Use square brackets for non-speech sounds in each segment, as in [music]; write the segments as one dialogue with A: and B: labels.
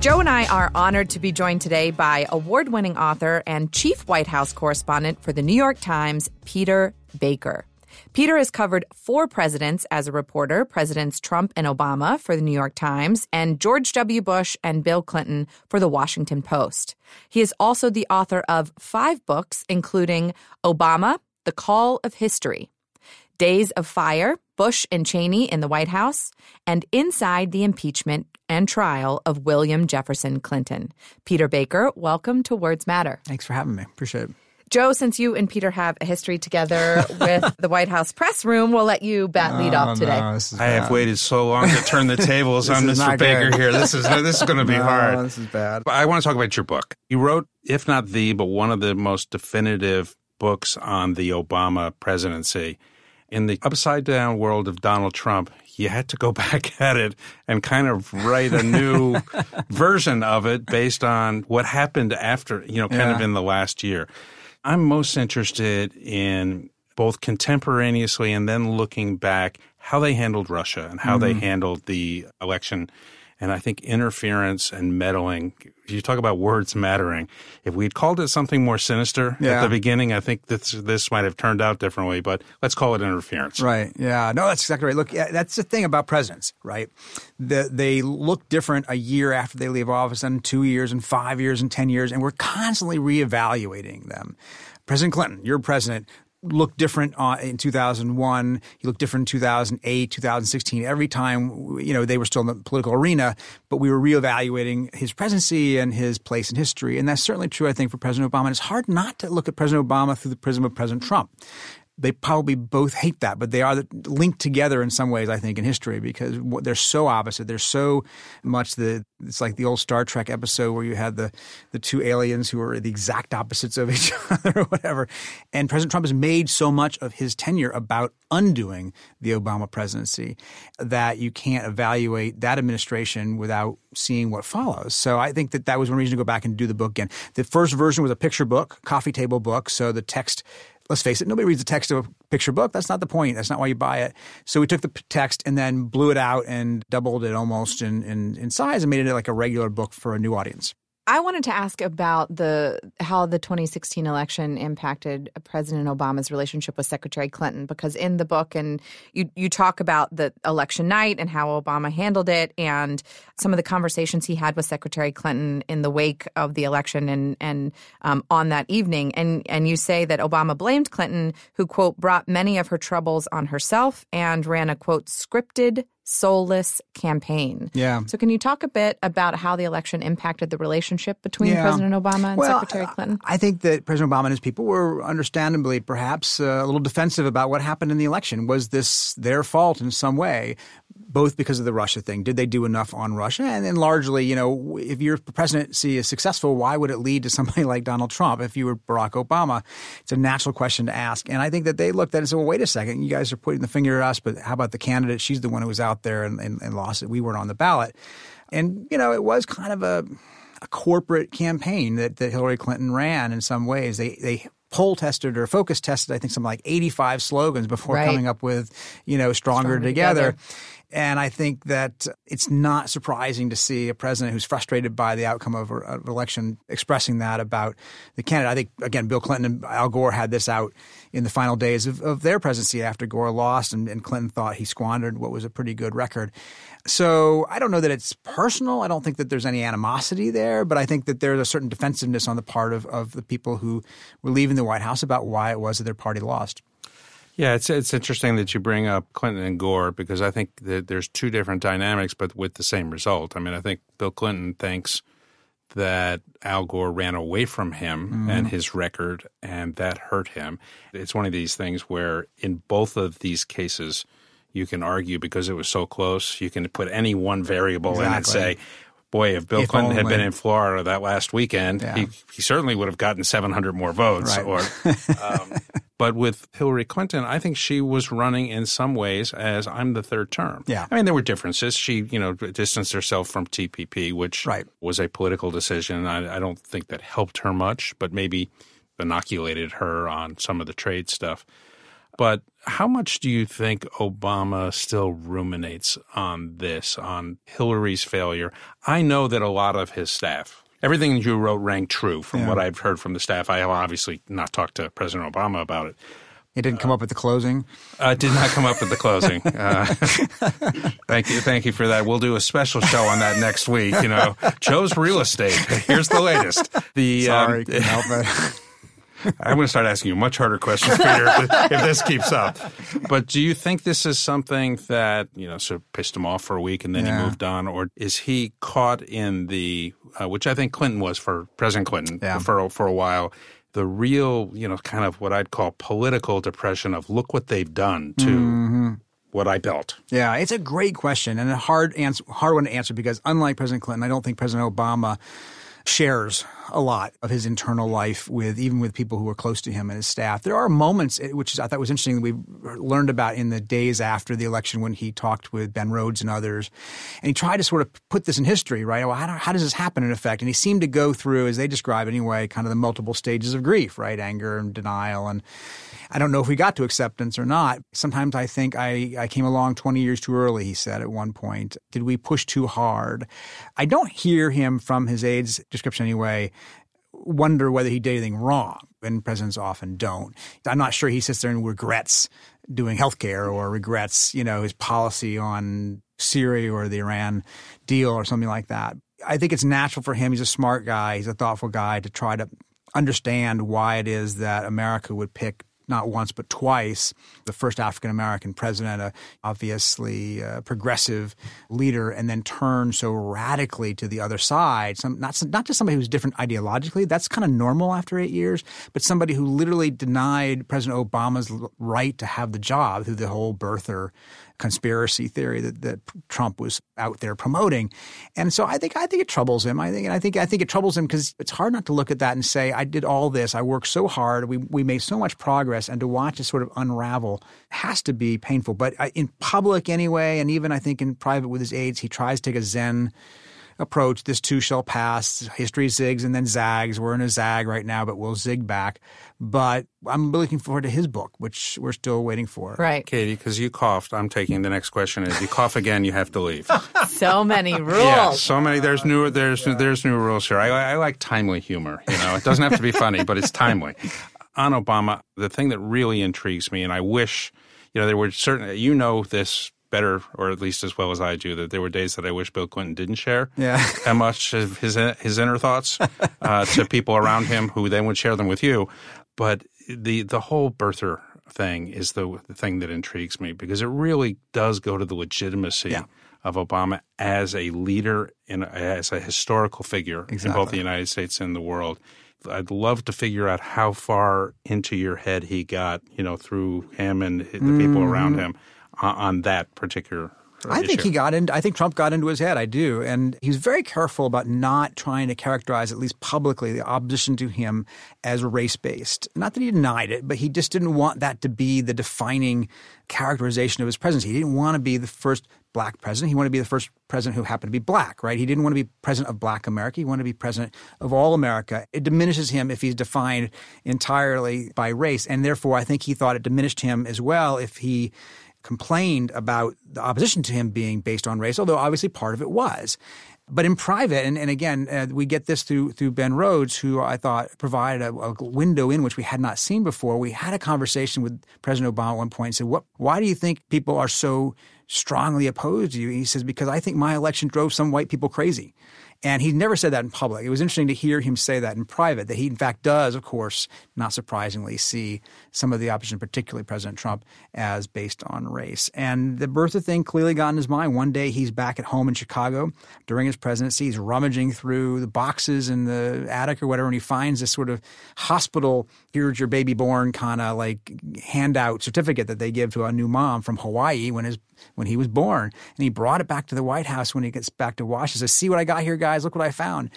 A: Joe and I are honored to be joined today by award winning author and chief White House correspondent for the New York Times, Peter Baker. Peter has covered four presidents as a reporter Presidents Trump and Obama for the New York Times, and George W. Bush and Bill Clinton for the Washington Post. He is also the author of five books, including Obama, The Call of History, Days of Fire, Bush and Cheney in the White House, and Inside the Impeachment and Trial of William Jefferson Clinton. Peter Baker, welcome to Words Matter.
B: Thanks for having me. Appreciate it.
A: Joe, since you and Peter have a history together [laughs] with the White House press room, we'll let you bat lead
B: Oh,
A: off today.
B: no,
C: I have waited so long to turn the [laughs] tables on Mr. Baker
B: good.
C: here. This is this is going to be [laughs]
B: No,
C: hard.
B: This is bad.
C: But I want to talk about your book. You wrote, if not the, but one of the most definitive books on the Obama presidency. In the upside down world of Donald Trump, you had to go [laughs] back at it and kind of write a new [laughs] version of it based on what happened after, you know, kind
B: Yeah.
C: of in the last year. I'm most interested in both contemporaneously and then looking back how they handled Russia and how they
B: Mm-hmm.
C: handled the election. And I think interference and meddling, you talk about words mattering. If we'd called it something more sinister at the beginning, I think this, this might have turned out differently, but let's call it interference.
B: Right. Yeah. No, that's exactly right. Look, that's the thing about presidents, right? The, they look different a year after they leave office, and two years, and five years, and ten years, and we're constantly reevaluating them. President Clinton, your president, looked different uh, in 2001. He looked different in 2008, 2016. Every time, you know, they were still in the political arena, but we were reevaluating his presidency and his place in history. And that's certainly true, I think, for President Obama. And it's hard not to look at President Obama through the prism of President Trump they probably both hate that, but they are linked together in some ways, I think, in history because they're so opposite. They're so much the it's like the old Star Trek episode where you had the the two aliens who are the exact opposites of [laughs] each other or whatever. And President Trump has made so much of his tenure about undoing the Obama presidency that you can't evaluate that administration without seeing what follows. So I think that that was one reason to go back and do the book again. The first version was a picture book, coffee table book, so the text let's face it, nobody reads the text of a picture book. That's not the point. That's not why you buy it. So we took the text and then blew it out and doubled it almost in, in, in size and made it like a regular book for a new audience.
A: I wanted to ask about the how the 2016 election impacted President Obama's relationship with Secretary Clinton because in the book and you you talk about the election night and how Obama handled it and some of the conversations he had with Secretary Clinton in the wake of the election and and um, on that evening. And and you say that Obama blamed Clinton who quote brought many of her troubles on herself and ran a quote scripted soulless campaign.
B: Yeah.
A: So can you talk a bit about how the election impacted the relationship between
B: Yeah.
A: President Obama and
B: Well,
A: Secretary Clinton?
B: I think that President Obama and his people were understandably perhaps uh, a little defensive about what happened in the election. Was this their fault in some way? Both because of the Russia thing. Did they do enough on Russia? And then largely, you know, if your presidency is successful, why would it lead to somebody [laughs] like Donald Trump if you were Barack Obama? It's a natural question to ask. And I think that they looked at it and said, well, wait a second. You guys are pointing the finger at us, but how about the candidate? She's the one who was out there and, and, and lost it. We weren't on the ballot. And, you know, it was kind of a, a corporate campaign that, that Hillary Clinton ran in some ways. They, they poll tested or focus tested, I think, something like 85 slogans before
A: Right.
B: coming up with, you know, stronger,
A: Stronger
B: together.
A: Together.
B: And I think that it's not surprising to see a president who's frustrated by the outcome of an election expressing that about the candidate. I think, again, Bill Clinton and Al Gore had this out in the final days of, of their presidency after Gore lost, and, and Clinton thought he squandered what was a pretty good record. So I don't know that it's personal. I don't think that there's any animosity there, but I think that there's a certain defensiveness on the part of, of the people who were leaving the White House about why it was that their party lost.
C: Yeah, it's it's interesting that you bring up Clinton and Gore because I think that there's two different dynamics, but with the same result. I mean, I think Bill Clinton thinks that Al Gore ran away from him mm-hmm. and his record, and that hurt him. It's one of these things where, in both of these cases, you can argue because it was so close. You can put any one variable in and say, boy, if Bill
B: If
C: Clinton had been in Florida that last weekend,
B: Yeah.
C: he, he certainly would have gotten 700 more votes.
B: Right.
C: Or, um, [laughs] but with Hillary Clinton, I think she was running in some ways as I'm the third term.
B: Yeah.
C: I mean, there were differences. She, you know, distanced herself from TPP, which
B: Right.
C: was a political decision. I, I don't think that helped her much, but maybe inoculated her on some of the trade stuff. But how much do you think Obama still ruminates on this, on Hillary's failure? I know that a lot of his staff, everything you wrote rang true from
B: Yeah.
C: what I've heard from the staff. I have obviously not talked to President Obama about it.
B: It didn't come up at the closing.
C: Uh, did not come up with the closing. [laughs] Uh, thank you, thank you for that. We'll do a special show on that next week. You know, Joe's real estate. Here's the latest. The um,
B: Sorry, it. [laughs]
C: I'm going to start asking you much harder questions, Peter, if, if this keeps up. But do you think this is something that you know sort of pissed him off for a week and then
B: Yeah.
C: he moved on, or is he caught in the uh, which I think Clinton was for President Clinton
B: Yeah.
C: for for a while, the real you know kind of what I'd call political depression of look what they've done to
B: Mm-hmm.
C: what I built.
B: Yeah, it's a great question and a hard answer, hard one to answer because unlike President Clinton, I don't think President Obama shares a lot of his internal life with even with people who are close to him and his staff. There are moments eh, which I thought was interesting that we learned about in the days after the election when he talked with Ben Rhodes and others, and he tried to sort of put this in history, right? Well, how, how does this happen in effect? And he seemed to go through, as they describe anyway, kind of the multiple stages of grief, right? Anger and denial and I don't know if we got to acceptance or not. Sometimes I think I, I came along 20 years too early, he said at one point. Did we push too hard? I don't hear him from his aide's description anyway wonder whether he did anything wrong, and presidents often don't. I'm not sure he sits there and regrets doing healthcare or regrets, you know, his policy on Syria or the Iran deal or something like that. I think it's natural for him. He's a smart guy. He's a thoughtful guy to try to understand why it is that America would pick not once but twice the first African American president, a obviously uh, progressive leader, and then turn so radically to the other side. Some, not not just somebody who's different ideologically. That's kind of normal after eight years, but somebody who literally denied President Obama's right to have the job through the whole birther conspiracy theory that, that Trump was out there promoting. And so I think I think it troubles him. I think and I think I think it troubles him because it's hard not to look at that and say, I did all this, I worked so hard, we we made so much progress, and to watch it sort of unravel has to be painful. But uh, in public anyway, and even I think in private with his aides, he tries to take a zen approach. This too shall pass. History zigs and then zags. We're in a zag right now, but we'll zig back. But I'm looking forward to his book, which we're still waiting for.
A: Right.
C: Katie, because you coughed, I'm taking the next question. If you cough again, you have to leave. [laughs]
A: So many rules.
C: Yeah, so many. There's new. There's there's new rules here. I, I like timely humor. You know, it doesn't have to be funny, but it's timely. On Obama, the thing that really intrigues me, and I wish, you know, there were certain. You know this better, or at least as well as I do, that there were days that I wish Bill Clinton didn't share
B: Yeah. [laughs]
C: how much of his his inner thoughts uh, to [laughs] people around him, who then would share them with you. But the the whole birther thing is the, the thing that intrigues me because it really does go to the legitimacy
B: Yeah.
C: of Obama as a leader and as a historical figure in both the United States and the world. I'd love to figure out how far into your head he got, you know, through him and the people around him on, that particular.
B: I think he got into. I think Trump got into his head. I do, and he's very careful about not trying to characterize, at least publicly, the opposition to him as race based. Not that he denied it, but he just didn't want that to be the defining characterization of his presidency. He didn't want to be the first black president. He wanted to be the first president who happened to be black. Right? He didn't want to be president of Black America. He wanted to be president of all America. It diminishes him if he's defined entirely by race, and therefore, I think he thought it diminished him as well if he complained about the opposition to him being based on race, although obviously part of it was. But in private, and, and again, uh, we get this through through Ben Rhodes, who I thought provided a, a window in which we had not seen before. We had a conversation with President Obama at one point and said, "What? Why do you think people are so strongly opposed to you?" And he says, "Because I think my election drove some white people crazy." And he never said that in public. It was interesting to hear him say that in private, that he, in fact, does, of course, not surprisingly, see some of the opposition, particularly President Trump, as based on race. And the birther thing clearly got in his mind. One day he's back at home in Chicago during his presidency. He's rummaging through the boxes in the attic or whatever, and he finds this sort of hospital, here's your baby born kind of like handout certificate that they give to a new mom from Hawaii when his when he was born. And he brought it back to the White House when he gets back to Washington. Says, see what I got here, guys. Guys, look what I found.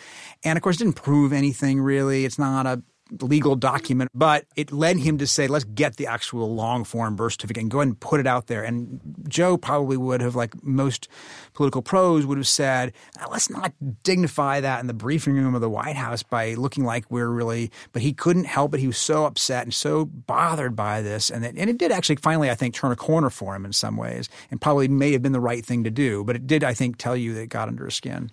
B: And of course, it didn't prove anything really. It's not a legal document, but it led him to say, let's get the actual long form birth certificate and go ahead and put it out there. And Joe probably would have, like most political pros, would have said, ah, let's not dignify that in the briefing room of the White House by looking like we're really, but he couldn't help it. He was so upset and so bothered by this. And it, and it did actually finally, I think, turn a corner for him in some ways and probably may have been the right thing to do. But it did, I think, tell you that it got under his skin.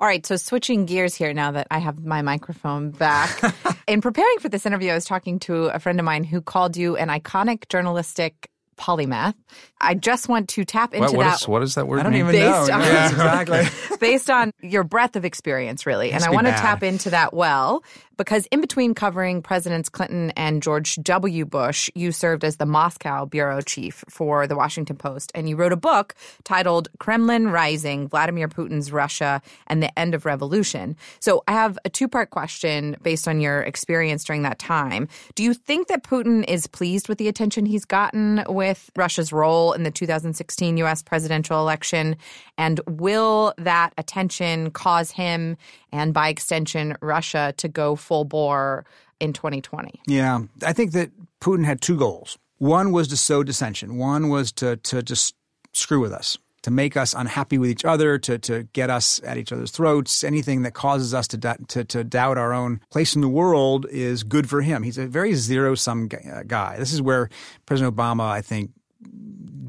A: All right, so switching gears here now that I have my microphone back. [laughs] In preparing for this interview, I was talking to a friend of mine who called you an iconic journalistic polymath. I just want to tap into
C: what, what
A: that.
C: Is, what does that word
B: I don't
C: mean?
B: even
A: Based
B: know.
A: on-
B: Yes, exactly. [laughs]
A: based on your breadth of experience, really. And I
B: be
A: want to tap into that well because in between covering Presidents Clinton and George W. Bush, you served as the Moscow bureau chief for the Washington Post. And you wrote a book titled Kremlin Rising Vladimir Putin's Russia and the End of Revolution. So I have a two part question based on your experience during that time. Do you think that Putin is pleased with the attention he's gotten with Russia's role in the 2016 U.S. presidential election? And will that attention cause him and by extension Russia to go full bore in 2020?
B: Yeah, I think that Putin had two goals. One was to sow dissension. One was to to just screw with us, to make us unhappy with each other, to to get us at each other's throats. Anything that causes us to to, to doubt our own place in the world is good for him. He's a very zero sum uh, guy. This is where President Obama, I think,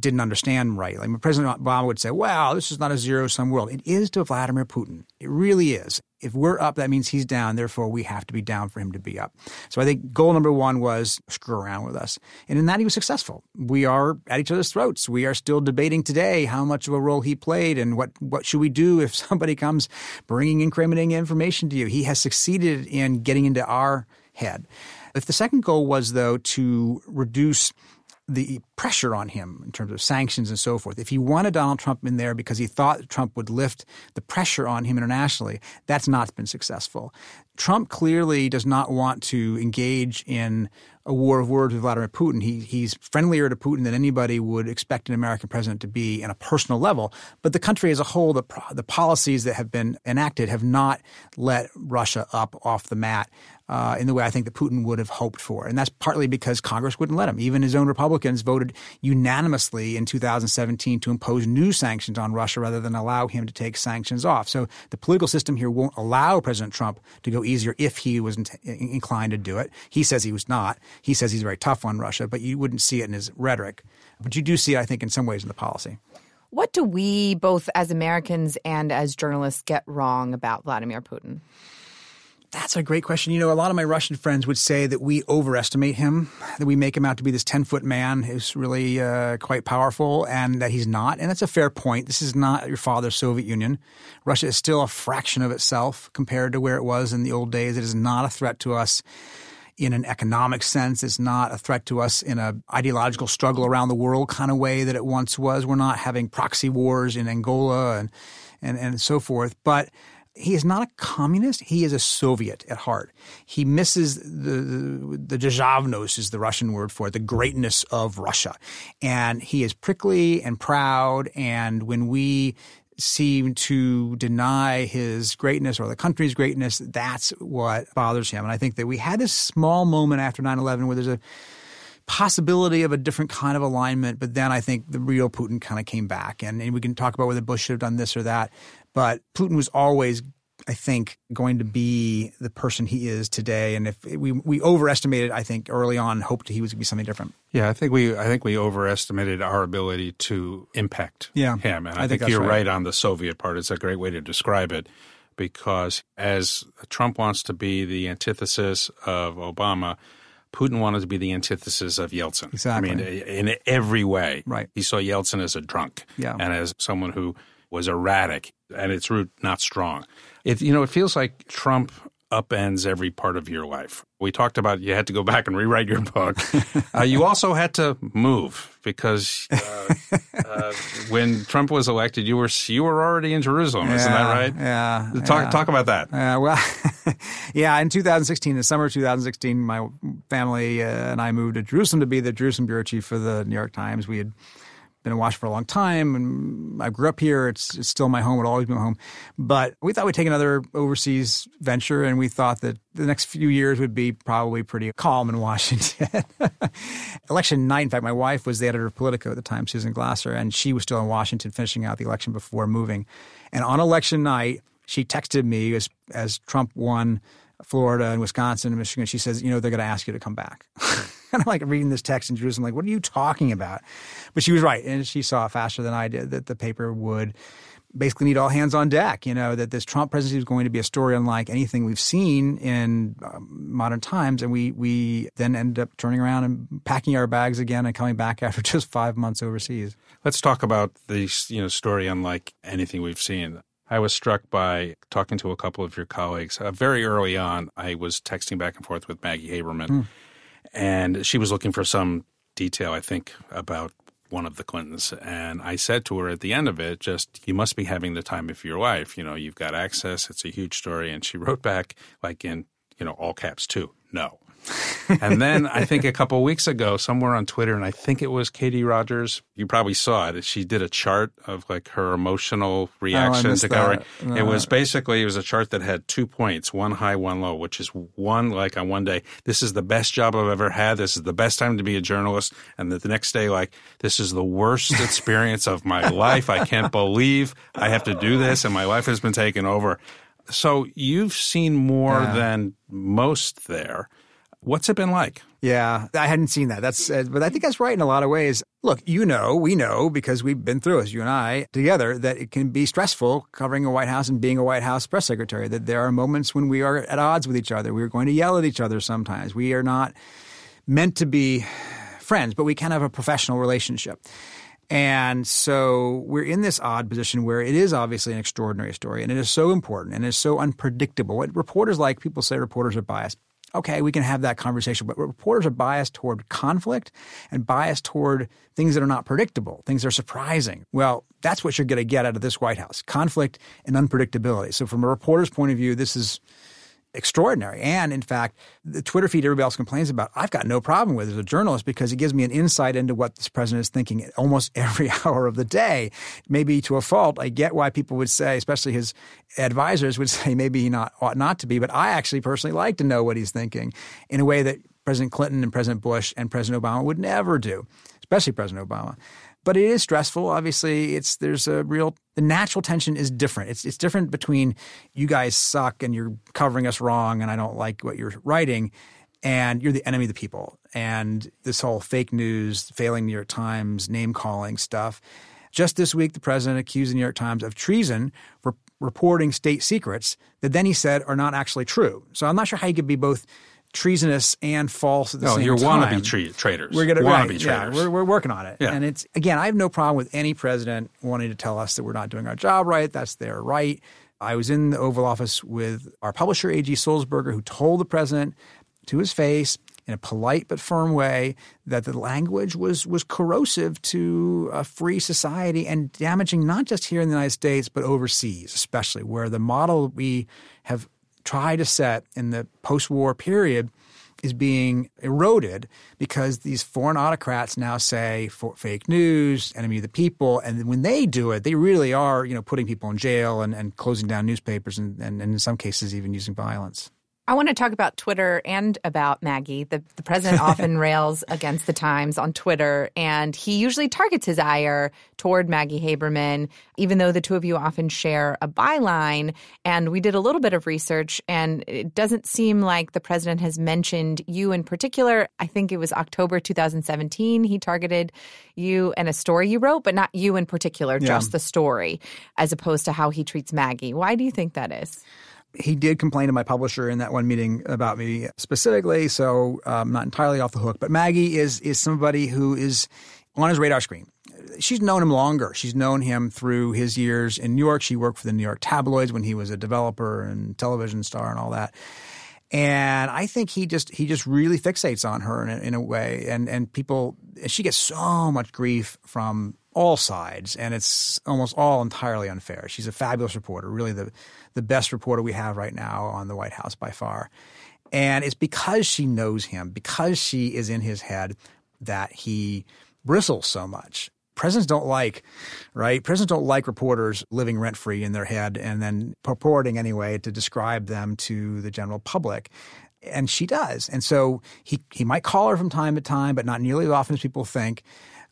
B: didn't understand right. Like President Obama would say, "Wow, this is not a zero sum world." It is to Vladimir Putin. It really is. If we're up, that means he's down. Therefore, we have to be down for him to be up. So I think goal number one was screw around with us, and in that he was successful. We are at each other's throats. We are still debating today how much of a role he played and what what should we do [laughs] if somebody comes bringing incriminating information to you. He has succeeded in getting into our head. If the second goal was though to reduce the pressure on him in terms of sanctions and so forth. If he wanted Donald Trump in there because he thought Trump would lift the pressure on him internationally, that's not been successful. Trump clearly does not want to engage in a war of words with Vladimir Putin. He, he's friendlier to Putin than anybody would expect an American president to be in a personal level. But the country as a whole, the, the policies that have been enacted have not let Russia up off the mat uh, in the way I think that Putin would have hoped for. And that's partly because Congress wouldn't let him. Even his own Republicans voted unanimously in 2017 to impose new sanctions on Russia rather than allow him to take sanctions off. So the political system here won't allow President Trump to go easier if he was in- inclined to do it. He says he was not. He says he's very tough on Russia, but you wouldn't see it in his rhetoric. But you do see it, I think, in some ways in the policy.
A: What do we, both as Americans and as journalists, get wrong about Vladimir Putin?
B: That's a great question. You know, a lot of my Russian friends would say that we overestimate him, that we make him out to be this 10 foot man who's really uh, quite powerful, and that he's not. And that's a fair point. This is not your father's Soviet Union. Russia is still a fraction of itself compared to where it was in the old days. It is not a threat to us in an economic sense. It's not a threat to us in an ideological struggle around the world kind of way that it once was. We're not having proxy wars in Angola and, and, and so forth. But he is not a communist. He is a Soviet at heart. He misses the the derzhavnost is the Russian word for it, the greatness of Russia, and he is prickly and proud. And when we seem to deny his greatness or the country's greatness, that's what bothers him. And I think that we had this small moment after 9-11 where there's a possibility of a different kind of alignment, but then I think the real Putin kind of came back. And, and we can talk about whether Bush should have done this or that. But Putin was always I think, going to be the person he is today. And if we we overestimated, I think early on, hoped he was going to be something different.
C: Yeah, I think we I think we overestimated our ability to impact
B: Yeah,
C: him, and I,
B: I think
C: think, you're
B: right.
C: right on the Soviet part. It's a great way to describe it because as Trump wants to be the antithesis of Obama. Putin wanted to be the antithesis of Yeltsin.
B: Exactly.
C: I mean, in every way.
B: Right.
C: He saw Yeltsin as a drunk
B: Yeah.
C: and as someone who was erratic and its root not strong. It you know it feels like Trump upends every part of your life. We talked about you had to go back and rewrite your book. [laughs] uh, you also had to move because uh, [laughs] uh, when Trump was elected, you were you were already in Jerusalem,
B: yeah,
C: isn't that right?
B: Yeah.
C: Talk
B: yeah.
C: talk about that.
B: Uh, well, [laughs] yeah. In 2016, the summer of 2016, my family uh, and I moved to Jerusalem to be the Jerusalem bureau chief for the New York Times. We had been in Washington for a long time, and I grew up here. It's, it's still my home; it'll always be my home. But we thought we'd take another overseas venture, and we thought that the next few years would be probably pretty calm in Washington. [laughs] election night, in fact, my wife was the editor of Politico at the time, Susan Glasser, and she was still in Washington finishing out the election before moving. And on election night, she texted me as as Trump won Florida and Wisconsin and Michigan. She says, "You know, they're going to ask you to come back." [laughs] And I'm like reading this text in Jerusalem, like, what are you talking about? But she was right. And she saw faster than I did that the paper would basically need all hands on deck, you know, that this Trump presidency was going to be a story unlike anything we've seen in um, modern times. And we, we then ended up turning around and packing our bags again and coming back [laughs] after just five months overseas.
C: Let's talk about the you know, story unlike anything we've seen. I was struck by talking to a couple of your colleagues. Uh, very early on, I was texting back and forth with Maggie Haberman. Mm and she was looking for some detail, I think, about one of the Clintons. And I said to her at the end of it, just, you must be having the time of your life. You know, you've got access. It's a huge story. And she wrote back, like in, you know, all caps too, no [laughs] and then I think a couple weeks ago, somewhere on Twitter, and I think it was Katie Rogers. You probably saw it. She did a chart of like her emotional reaction
B: oh,
C: to
B: Gowrie.
C: No. It was basically it was a chart that had two points, one high, one low, which is one like on one day, this is the best job I've ever had. This is the best time to be a journalist, and the next day, like this is the worst [laughs] experience of my life. I can't believe I have to do this, and my life has been taken over. So you've seen more
B: Yeah.
C: than most there. What's it been like?
B: Yeah, I hadn't seen that. That's, uh, but I think that's right in a lot of ways. Look, you know, we know because we've been through it, you and I together, that it can be stressful covering a White House and being a White House press secretary. That there are moments when we are at odds with each other. We're going to yell at each other sometimes. We are not meant to be friends, but we can have a professional relationship. And so we're in this odd position where it is obviously an extraordinary story and it is so important and it is so unpredictable. What reporters like, people say reporters are biased. Okay, we can have that conversation, but reporters are biased toward conflict and biased toward things that are not predictable, things that are surprising. Well, that's what you're going to get out of this White House conflict and unpredictability. So, from a reporter's point of view, this is extraordinary. And in fact, the Twitter feed everybody else complains about, I've got no problem with as a journalist because it gives me an insight into what this president is thinking [laughs] almost every [laughs] hour of the day. Maybe to a fault. I get why people would say, especially his advisors would [laughs] say maybe he not ought not to be, but I actually personally like to know what he's thinking in a way that President Clinton and President Bush and President Obama would never do, especially President Obama but it is stressful. Obviously, it's there's a real the natural tension is different. It's it's different between you guys suck and you're covering us wrong and I don't like what you're writing and you're the enemy of the people. And this whole fake news, failing New York Times, name calling stuff. Just this week, the president accused the New York Times of treason for reporting state secrets that then he said are not actually true. So I'm not sure how you could be both treasonous and false at the
C: no,
B: same
C: you're
B: time.
C: wannabe tra- traitors.
B: We're gonna
C: wannabe
B: right,
C: traitors.
B: Yeah, we're, we're working on it.
C: Yeah.
B: And it's again, I have no problem with any president wanting to tell us that we're not doing our job right. That's their right. I was in the Oval Office with our publisher A.G. Sulzberger, who told the president to his face in a polite but firm way that the language was was corrosive to a free society and damaging not just here in the United States but overseas, especially where the model we have tried to set in the post-war period is being eroded because these foreign autocrats now say fake news, enemy of the people, and when they do it, they really are, you know, putting people in jail and, and closing down newspapers and, and, and in some cases even using violence.
A: I want to talk about Twitter and about Maggie. The, the president [laughs] often rails against the Times on Twitter, and he usually targets his ire toward Maggie Haberman, even though the two of you often share a byline. And we did a little bit of research, and it doesn't seem like the president has mentioned you in particular. I think it was October 2017 he targeted you and a story you wrote, but not you in particular,
B: Yeah.
A: just the story, as opposed to how he treats Maggie. Why do you think that is?
B: He did complain to my publisher in that one meeting about me specifically, so I'm not entirely off the hook. But Maggie is is somebody who is on his radar screen. she's known him longer. She's known him through his years in New York. She worked for the New York tabloids when he was a developer and television star and all that. And I think he just he just really fixates on her in a, in a way, and and people she gets so much grief from all sides, and it's almost all entirely unfair. She's a fabulous reporter, really the the best reporter we have right now on the White House by far. And it's because she knows him, because she is in his head, that he bristles so much. Presidents don't like, right? Presidents don't like reporters living rent free in their head and then purporting anyway to describe them to the general public. And she does. And so he, he might call her from time to time, but not nearly as often as people think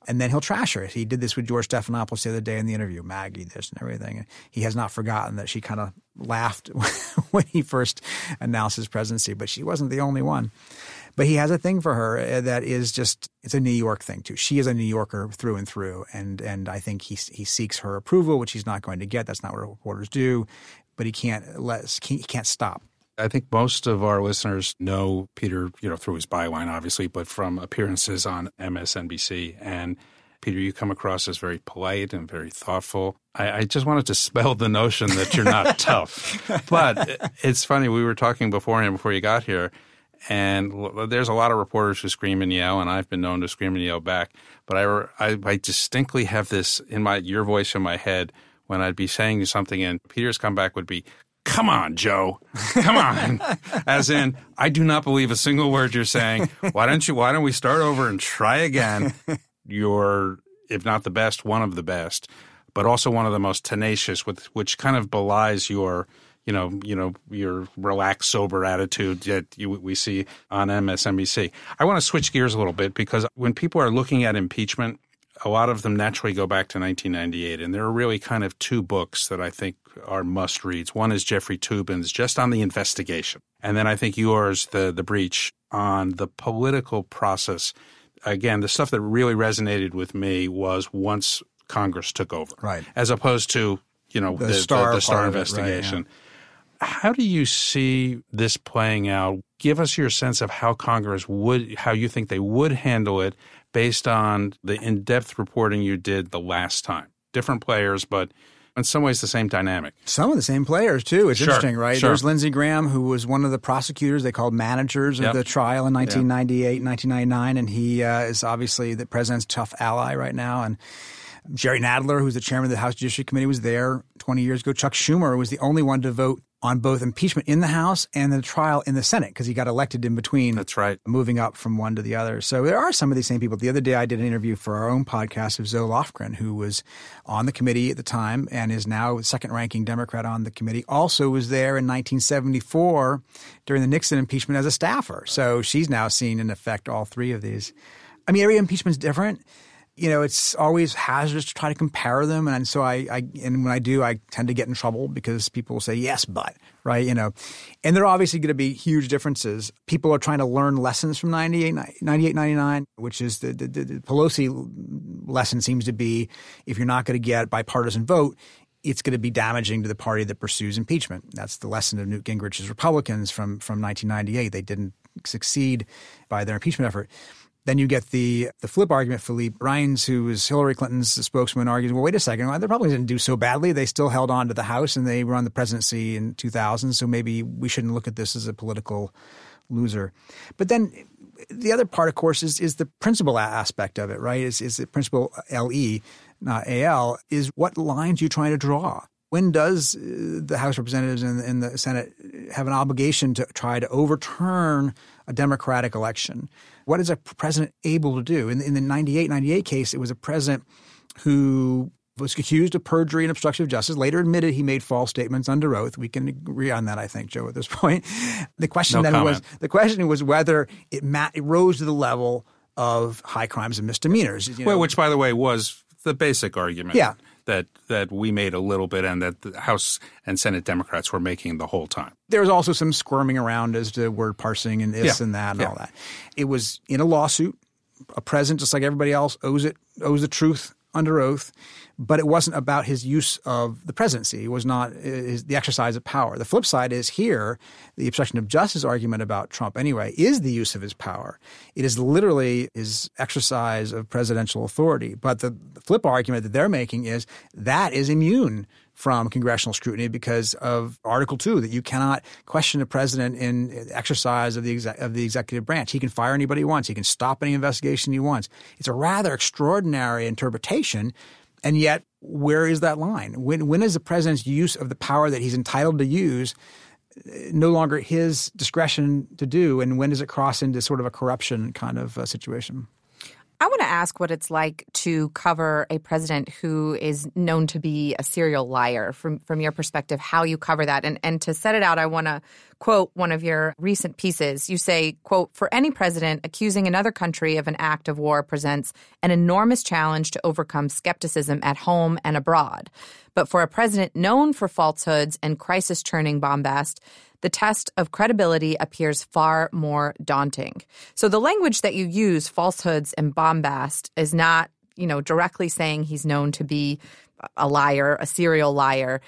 B: and then he'll trash her. He did this with George Stephanopoulos the other day in the interview, Maggie, this and everything. He has not forgotten that she kind of laughed [laughs] when he first announced his presidency, but she wasn't the only one. But he has a thing for her uh, that is just it's a New York thing too. She is a New Yorker through and through, and and I think he he seeks her approval, which he's not going to get. That's not what reporters do. But he can't let he can't stop.
C: I think most of our listeners know Peter, you know, through his byline, obviously, but from appearances on MSNBC. And Peter, you come across as very polite and very thoughtful. I, I just wanted to [laughs] spell the notion that you're not [laughs] tough. But it's funny, we were talking beforehand before you got here, and there's a lot of reporters who scream and yell, and I've been known to scream and yell back. But I, I, I distinctly have this in my your voice in my head when I'd be saying something, and Peter's comeback would be, come on, Joe, come on. [laughs] As in, I do not believe a single word you're saying. Why don't you, why don't we start over and try again? You're, if not the best, one of the best, but also one of the most tenacious, with which kind of belies your, you know, you know, your relaxed, sober attitude that you, we see on MSNBC. I want to switch gears a little bit because when people are looking at impeachment, a lot of them naturally go back to 1998. And there are really kind of two books that I think are must reads. One is Jeffrey Toobin's just on the investigation. And then I think yours, the, the breach on the political process. Again, the stuff that really resonated with me was once Congress took over.
B: Right.
C: As opposed to, you know,
B: the,
C: the
B: Starr,
C: the, the Starr
B: it,
C: investigation.
B: Right,
C: yeah. How do you see this playing out? Give us your sense of how Congress would, how you think they would handle it based on the in depth reporting you did the last time. Different players, but in some ways the same dynamic.
B: Some of the same players too. It's
C: sure,
B: interesting, right?
C: Sure.
B: There's Lindsey Graham, who was one of the prosecutors they called managers of
C: yep.
B: the trial in 1998, yep. 1999, and he uh, is obviously the president's tough ally right now. And Jerry Nadler, who's the chairman of the House Judiciary Committee, was there 20 years ago. Chuck Schumer was the only one to vote on both impeachment in the House and the trial in the Senate because he got elected in between.
C: That's right.
B: Moving up from one to the other. So there are some of these same people. The other day I did an interview for our own podcast of Zoe Lofgren, who was on the committee at the time and is now second ranking Democrat on the committee. Also was there in 1974 during the Nixon impeachment as a staffer. So she's now seen in effect all three of these. I mean, every impeachment is different you know, it's always hazardous to try to compare them. And so I, I, and when I do, I tend to get in trouble because people say, yes, but, right? You know, and there are obviously going to be huge differences. People are trying to learn lessons from 98, 98 99, which is the, the, the Pelosi lesson seems to be if you're not going to get bipartisan vote, it's going to be damaging to the party that pursues impeachment. That's the lesson of Newt Gingrich's Republicans from, from 1998. They didn't succeed by their impeachment effort. Then you get the the flip argument. Philippe Reines, who was Hillary Clinton's spokesman, argues, well, wait a second, well, they probably didn't do so badly. They still held on to the House and they run the presidency in 2000. So maybe we shouldn't look at this as a political loser. But then the other part, of course, is is the principle aspect of it, right? Is is the principle LE, not AL, is what lines you're trying to draw. When does uh, the House Representatives and, and the Senate have an obligation to try to overturn a democratic election? What is a president able to do? In, in the 98 98 case, it was a president who was accused of perjury and obstruction of justice, later admitted he made false statements under oath. We can agree on that, I think, Joe, at this [laughs] point. The question
C: no
B: then
C: comment.
B: was the question was whether it, ma- it rose to the level of high crimes and misdemeanors. You know?
C: which, by the way, was the basic argument.
B: Yeah.
C: That, that we made a little bit and that the House and Senate Democrats were making the whole time.
B: There was also some squirming around as to word parsing and this
C: Yeah.
B: and that and
C: Yeah.
B: all that. It was in a lawsuit. A president, just like everybody else, owes it owes the truth under oath, but it wasn't about his use of the presidency. It was not uh, his, the exercise of power. The flip side is here, the obstruction of justice argument about Trump, anyway, is the use of his power. It is literally his exercise of presidential authority. But the, flip argument that they're making is that is immune from congressional scrutiny because of Article Two that you cannot question a president in exercise of the of the executive branch. He can fire anybody he wants. He can stop any investigation he wants. It's a rather extraordinary interpretation, and yet where is that line? When when is the president's use of the power that he's entitled to use? no longer his discretion to do, and when does it cross into sort of a corruption kind of uh, situation?
A: I want to ask what it's like to cover a president who is known to be a serial liar from from your perspective, how you cover that. And and to set it out, I want to quote one of your recent pieces. You say, quote, for any president, accusing another country of an act of war presents an enormous challenge to overcome skepticism at home and abroad. But for a president known for falsehoods and crisis churning bombast, the test of credibility appears far more daunting. So the language that you use, falsehoods and bombast, is not, you know, directly saying he's known to be a liar, a serial liar.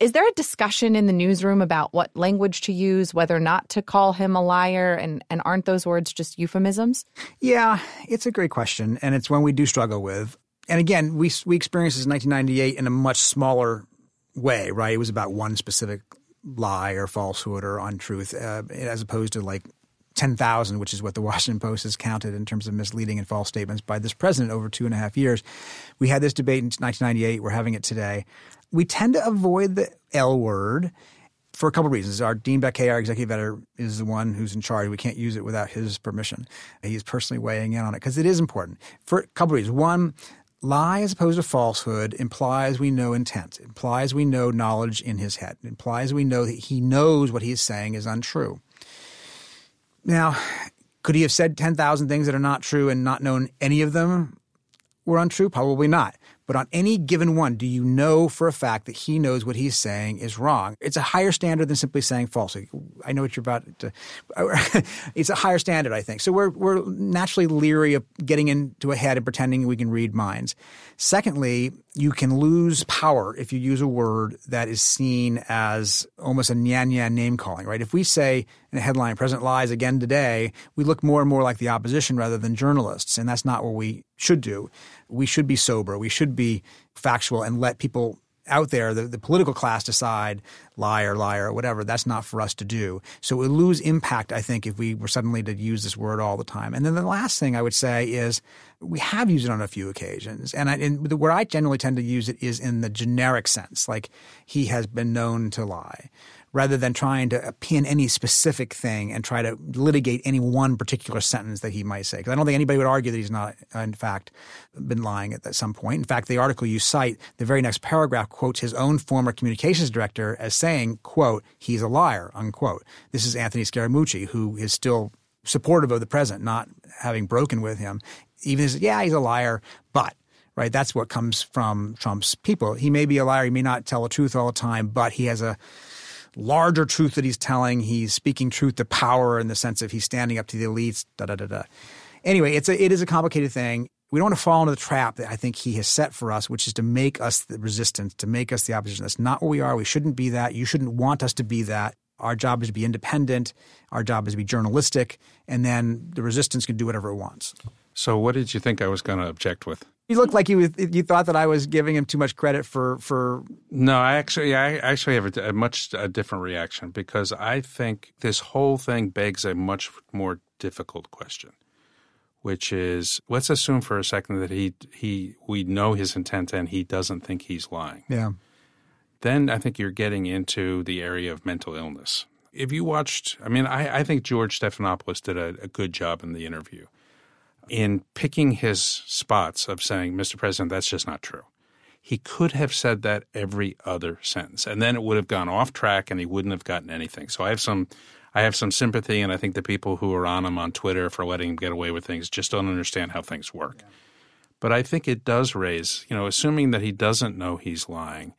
A: Is there a discussion in the newsroom about what language to use, whether or not to call him a liar, and, and aren't those words just euphemisms?
B: Yeah, it's a great question, and it's one we do struggle with. And again, we we experienced this in 1998 in a much smaller way, right? It was about one specific lie or falsehood or untruth, uh, as opposed to like 10,000, which is what the [laughs] Washington Post has counted in terms of misleading and false statements by this president over two and a half years. We had this debate in 1998. We're having it today. We tend to avoid the L word for a couple of reasons. Our Dean Baquet, our executive editor, is the one who's in charge. We can't use it without his permission. He's personally weighing in on it because it is important for a couple of reasons. One, lie as opposed to falsehood implies we know intent, implies we know knowledge in his head, implies we know that he knows what he is saying is untrue. Now, could he have said 10,000 things that are not true and not known any of them were untrue? Probably not. But on any given one, do you know for a fact that he knows what he's saying is wrong? It's a higher standard than simply saying false. I know what you're about to. [laughs] it's a higher standard, I think. So we're we're naturally leery of getting into a head and pretending we can read minds. Secondly, you can lose power if you use a word that is seen as almost a nyan nyan name calling, right? If we say in a headline, President lies again today, we look more and more like the opposition rather than journalists, and that's not where we should do. We should be sober. We should be factual and let people out there, the, the political class decide liar, liar, whatever. That's not for us to do. So would lose impact, I think, if we were suddenly to use this word all the time. And then the last thing I would say is we have used it on a few occasions. And, I, and where I generally tend to use it is in the generic sense, like he has been known to lie rather than trying to pin any specific thing and try to litigate any one particular sentence that he might say. Because I don't think anybody would argue that he's not, in fact, been lying at some point. In fact, the article you cite, the very next paragraph quotes his own former communications director as saying, quote, he's a liar, unquote. This is Anthony Scaramucci, who is still supportive of the president, not having broken with him. Even says, yeah, he's a liar, but right? That's what comes from Trump's people. He may be a liar. He may not tell the truth all the time, but he has a larger truth that he's telling. He's speaking truth to power in the sense of he's standing up to the elites. Da da da da. Anyway, it's a it is a complicated thing. We don't want to fall into the trap that I think he has set for us, which is to make us the resistance, to make us the opposition. That's not what we are. We shouldn't be that. You shouldn't want us to be that. Our job is to be independent. Our job is to be journalistic, and then the resistance can do whatever it wants.
C: So, what did you think I was going to object with?
B: You looked like you you thought that I was giving him too much credit for for.
C: No, I actually I actually have a, a much a different reaction because I think this whole thing begs a much more difficult question, which is let's assume for a second that he he we know his intent and he doesn't think he's lying.
B: Yeah.
C: Then I think you're getting into the area of mental illness. If you watched, I mean, I, I think George Stephanopoulos did a, a good job in the interview in picking his spots of saying, Mr. President, that's just not true. He could have said that every other sentence, and then it would have gone off track and he wouldn't have gotten anything. So I have some I have some sympathy, and I think the people who are on him on Twitter for letting him get away with things just don't understand how things work. Yeah. But I think it does raise, you know, assuming that he doesn't know he's lying,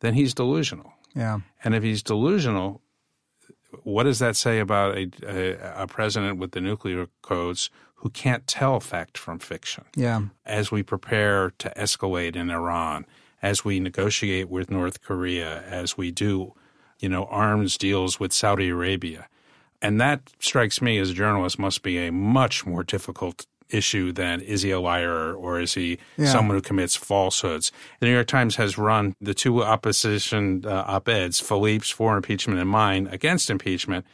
C: then he's delusional.
B: Yeah.
C: And if he's delusional, what does that say about a, a, a president with the nuclear codes who can't tell fact from fiction?
B: Yeah.
C: As we prepare to escalate in Iran, as we negotiate with North Korea, as we do, you know, arms deals with Saudi Arabia. And that strikes me as a journalist must be a much more difficult issue than is he a liar or is he yeah. someone who commits falsehoods. The New York Times has run the two opposition uh, op eds, Philippe's for impeachment and mine against impeachment.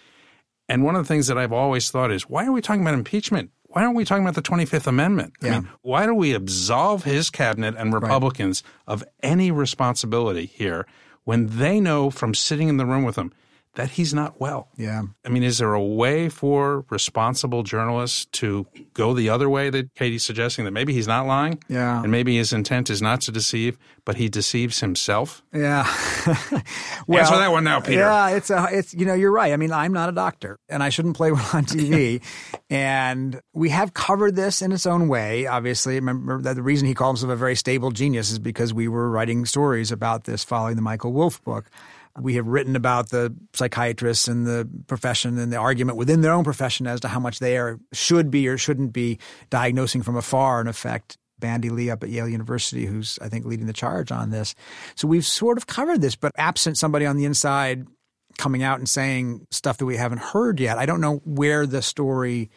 C: And one of the things that I've always thought is why are we talking about impeachment? Why aren't we talking about the 25th Amendment?
B: Yeah.
C: I mean, why do we absolve his cabinet and Republicans right. of any responsibility here when they know from sitting in the room with him that he's not well.
B: Yeah.
C: I mean, is there a way for responsible journalists to go the other way that Katie's suggesting that maybe he's not lying?
B: Yeah.
C: And maybe his intent is not to deceive, but he deceives himself?
B: Yeah. [laughs]
C: well, Answer that one now, Peter.
B: Yeah, it's a, it's you know, you're right. I mean, I'm not a doctor and I shouldn't play [laughs] one on TV. [laughs] and we have covered this in its own way. Obviously, remember that the reason he called himself a very stable genius is because we were writing stories about this following the Michael Wolff book. We have written about the psychiatrists and the profession and the argument within their own profession as to how much they are should be or shouldn't be diagnosing from afar, in effect. Bandy Lee up at Yale University, who's I think leading the charge on this. So we've sort of covered this, but absent somebody on the inside coming out and saying stuff that we haven't heard yet, I don't know where the story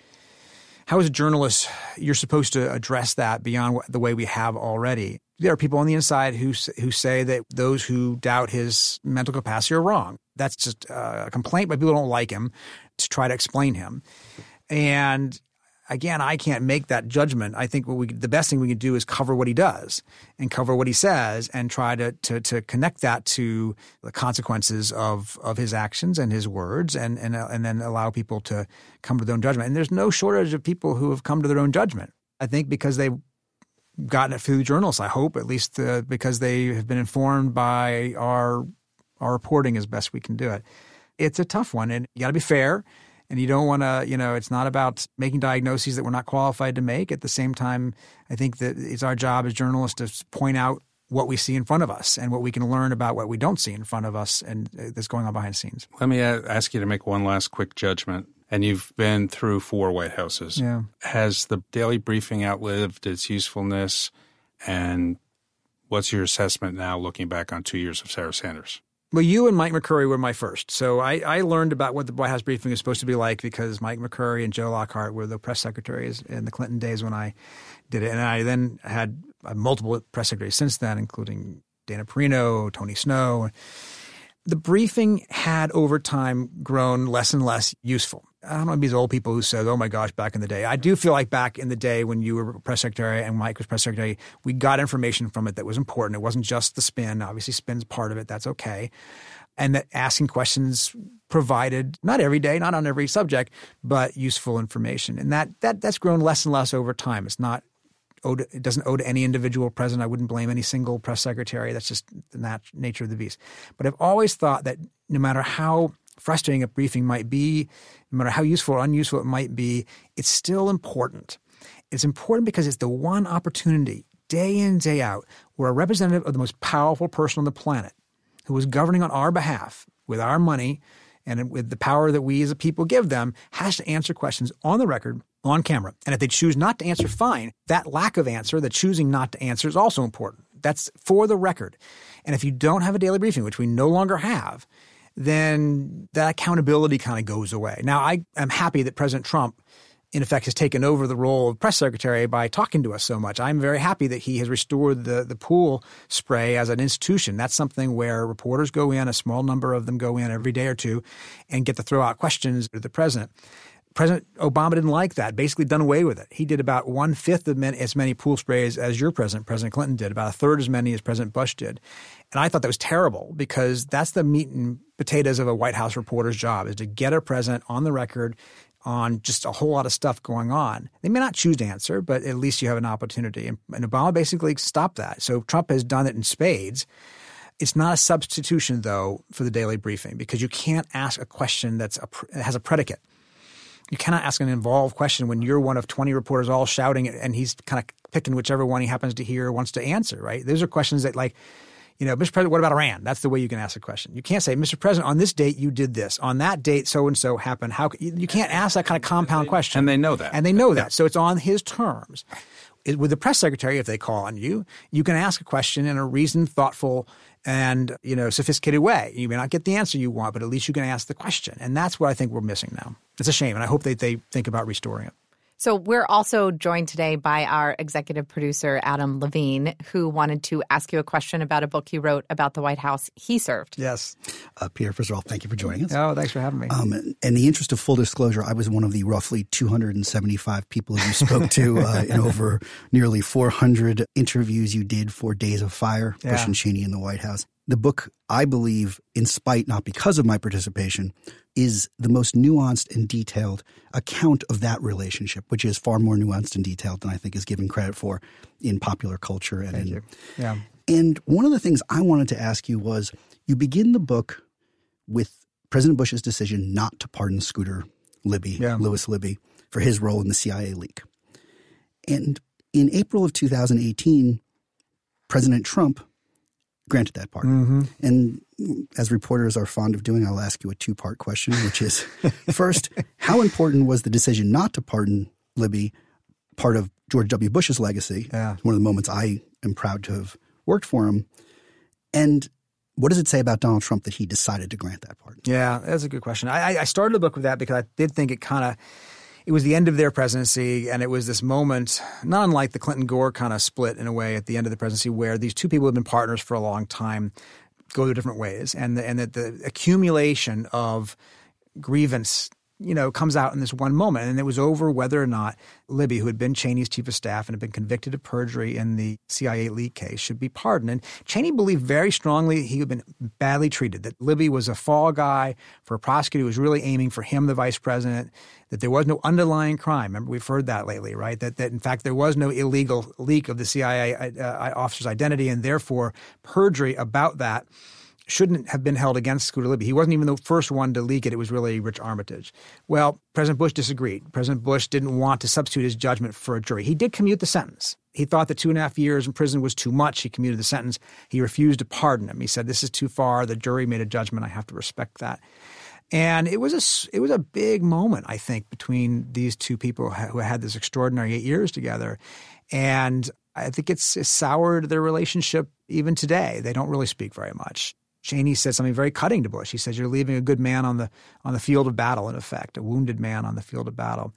B: how, as a journalist, you're supposed to address that beyond the way we have already? There are people on the inside who who say that those who doubt his mental capacity are wrong. That's just uh, a complaint, but people don't like him to try to explain him. And again, I can't make that judgment. I think what we the best thing we can do is cover what he does and cover what he says and try to to, to connect that to the consequences of of his actions and his words and and uh, and then allow people to come to their own judgment. And there's no shortage of people who have come to their own judgment. I think because they've gotten it through journalists. I hope at least uh, because they have been informed by our our reporting as best we can do it. It's a tough one, and you got to be fair and you don't want to, you know, it's not about making diagnoses that we're not qualified to make. At the same time, I think that it's our job as journalists to point out what we see in front of us and what we can learn about what we don't see in front of us and uh, that's going on behind the scenes.
C: Let me ask you to make one last quick judgment. And you've been through four White Houses.
B: Yeah.
C: Has the daily briefing outlived its usefulness? And what's your assessment now looking back on two years of Sarah Sanders?
B: Well, you and Mike McCurry were my first. So I, I, learned about what the White House briefing is supposed to be like because Mike McCurry and Joe Lockhart were the press secretaries in the Clinton days when I did it. And I then had uh, multiple press secretaries since then, including Dana Perino, Tony Snow. The briefing had over time grown less and less useful. I don't know these old people who said, "Oh my gosh, back in the day." I do feel like back in the day when you were press secretary and Mike was press secretary, we got information from it that was important. It wasn't just the spin. Obviously, spin's part of it. That's okay. And that asking questions provided not every day, not on every subject, but useful information. And that that that's grown less and less over time. It's not owed, it doesn't owe to any individual president. I wouldn't blame any single press secretary. That's just the nat- nature of the beast. But I've always thought that no matter how frustrating a briefing might be, no matter how useful or unuseful it might be, it's still important. It's important because it's the one opportunity, day in, day out, where a representative of the most powerful person on the planet, who is governing on our behalf with our money and with the power that we as a people give them, has to answer questions on the record, on camera. And if they choose not to answer, fine. That lack of answer, the choosing not to answer, is also important. That's for the record. And if you don't have a daily briefing, which we no longer have, then that accountability kind of goes away. Now, I am happy that President Trump, in effect, has taken over the role of press secretary by talking to us so much. I'm very happy that he has restored the, the pool spray as an institution. That's something where reporters go in, a small number of them go in every day or two, and get to throw out questions to the president. President Obama didn't like that, basically done away with it. He did about one fifth of many, as many pool sprays as your president, President Clinton, did, about a third as many as President Bush did. And I thought that was terrible because that's the meat and potatoes of a White House reporter's job is to get a president on the record on just a whole lot of stuff going on. They may not choose to answer, but at least you have an opportunity. And, and Obama basically stopped that. So Trump has done it in spades. It's not a substitution, though, for the daily briefing because you can't ask a question that's a, has a predicate you cannot ask an involved question when you're one of 20 reporters all shouting and he's kind of picking whichever one he happens to hear wants to answer, right? Those are questions that like You know, Mr. President, what about Iran? That's the way you can ask a question. You can't say, Mr. President, on this date you did this. On that date, so and so happened. How you, you can't ask that kind of compound question.
C: And they know that.
B: And they know that. So it's on his terms. With the press secretary, if they call on you, you can ask a question in a reasoned, thoughtful, and you know sophisticated way. You may not get the answer you want, but at least you can ask the question. And that's what I think we're missing now. It's a shame, and I hope that they think about restoring it.
A: So we're also joined today by our executive producer, Adam Levine, who wanted to ask you a question about a book you wrote about the White House he served.
B: Yes.
D: Uh, Peter, first of all, thank you for joining us.
B: Oh, thanks for having me. Um,
D: in the interest of full disclosure, I was one of the roughly 275 people you spoke to uh, [laughs] in over nearly 400 interviews you did for Days of Fire, yeah. Bush and Cheney in the White House. The book, I believe, in spite, not because of my participation, is the most nuanced and detailed account of that relationship, which is far more nuanced and detailed than I think is given credit for in popular culture. And
B: Thank
D: in,
B: you. Yeah.
D: And one of the things I wanted to ask you was you begin the book with President Bush's decision not to pardon Scooter Libby, yeah. Lewis Libby, for his role in the CIA leak. And in April of 2018, President Trump granted that part. Mm-hmm. And as reporters are fond of doing, I'll ask you a two part question, which is [laughs] first, how important was the decision not to pardon Libby part of George W. Bush's legacy?
B: Yeah.
D: One of the moments I am proud to have worked for him. And what does it say about Donald Trump that he decided to grant that pardon?
B: Yeah, that's a good question. I, I started the book with that because I did think it kind of it was the end of their presidency, and it was this moment, not unlike the Clinton Gore kind of split in a way at the end of the presidency, where these two people have been partners for a long time go their different ways, and the, and that the accumulation of grievance you know, comes out in this one moment. And it was over whether or not Libby, who had been Cheney's chief of staff and had been convicted of perjury in the CIA leak case, should be pardoned. And Cheney believed very strongly he had been badly treated, that Libby was a fall guy for a prosecutor who was really aiming for him, the vice president, that there was no underlying crime. Remember, we've heard that lately, right? That, that in fact, there was no illegal leak of the CIA uh, officer's identity, and therefore perjury about that shouldn't have been held against Scooter Libby. He wasn't even the first one to leak it. It was really Rich Armitage. Well, President Bush disagreed. President Bush didn't want to substitute his judgment for a jury. He did commute the sentence. He thought that two and a half years in prison was too much. He commuted the sentence. He refused to pardon him. He said, "This is too far. The jury made a judgment. I have to respect that." And it was a it was a big moment, I think, between these two people who had this extraordinary eight years together, and I think it's, it's soured their relationship even today. They don't really speak very much. Cheney said something very cutting to Bush. He says, "You're leaving a good man on the on the field of battle. In effect, a wounded man on the field of battle."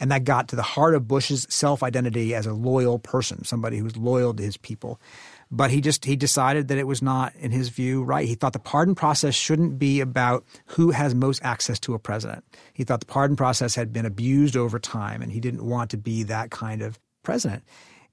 B: And that got to the heart of Bush's self identity as a loyal person, somebody who's loyal to his people. But he just he decided that it was not, in his view, right. He thought the pardon process shouldn't be about who has most access to a president. He thought the pardon process had been abused over time, and he didn't want to be that kind of president.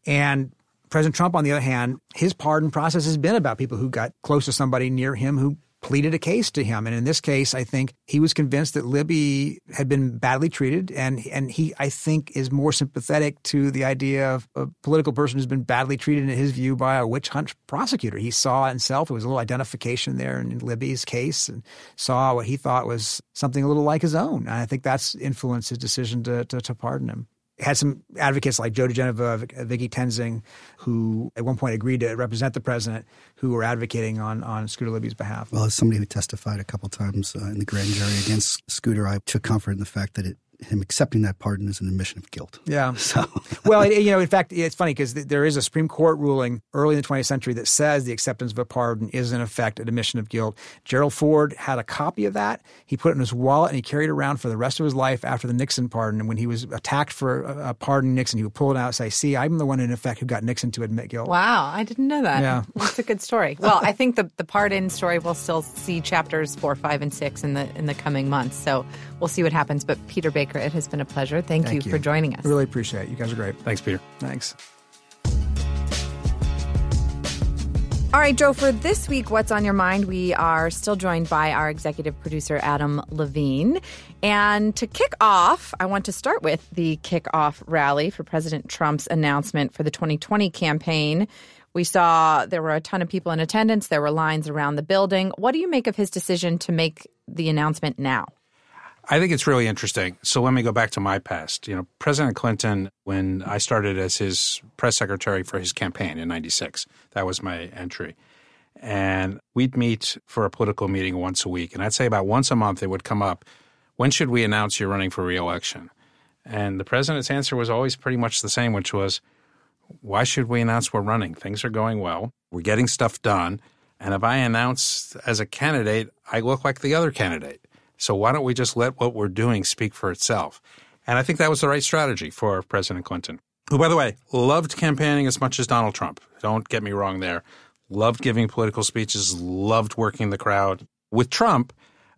B: And President Trump, on the other hand, his pardon process has been about people who got close to somebody near him who pleaded a case to him. And in this case, I think he was convinced that Libby had been badly treated. And, and he, I think, is more sympathetic to the idea of a political person who's been badly treated, in his view, by a witch hunt prosecutor. He saw himself, there was a little identification there in Libby's case, and saw what he thought was something a little like his own. And I think that's influenced his decision to, to, to pardon him had some advocates like Joe diGenova, Vicky Toensing, who at one point agreed to represent the president, who were advocating on, on Scooter Libby's behalf.
D: Well, as somebody who testified a couple times uh, in the grand jury against Scooter, I took comfort in the fact that it him accepting that pardon is an admission of guilt.
B: Yeah. [laughs]
D: So,
B: well, you know, in fact, it's funny because there is a Supreme Court ruling early in the 20th century that says the acceptance of a pardon is in effect an admission of guilt. Gerald Ford had a copy of that. He put it in his wallet and he carried it around for the rest of his life after the Nixon pardon. And when he was attacked for a pardon Nixon, he would pull it out and say, "See, I'm the one in effect who got Nixon to admit guilt."
A: Wow, I didn't know that.
B: Yeah, [laughs]
A: that's a good story. Well, I think the the pardon story will still see chapters four, five, and six in the in the coming months. So we'll see what happens. But Peter Baker, it has been a pleasure pleasure. Thank,
B: Thank
A: you, you, for joining us.
B: Really appreciate it. You guys are great.
C: Thanks, Peter.
B: Thanks.
A: All right, Joe, for this week, What's on Your Mind, we are still joined by our executive producer, Adam Levine. And to kick off, I want to start with the kickoff rally for President Trump's announcement for the 2020 campaign. We saw there were a ton of people in attendance, there were lines around the building. What do you make of his decision to make the announcement now?
C: I think it's really interesting. So let me go back to my past. You know, President Clinton, when I started as his press secretary for his campaign in 96, that was my entry. and we'd meet for a political meeting once a week. And I'd say about once a month it would come up, when should we announce you're running for reelection? And the president's answer was always pretty much the same, which was, why should we announce we're running? Things are going well. We're getting stuff done. And if I announce as a candidate, I look like the other candidate. So why don't we just let what we're doing speak for itself? And I think that was the right strategy for President Clinton, who, by the way, loved campaigning as much as Donald Trump. Don't get me wrong there. Loved giving political speeches, loved working the crowd. With Trump,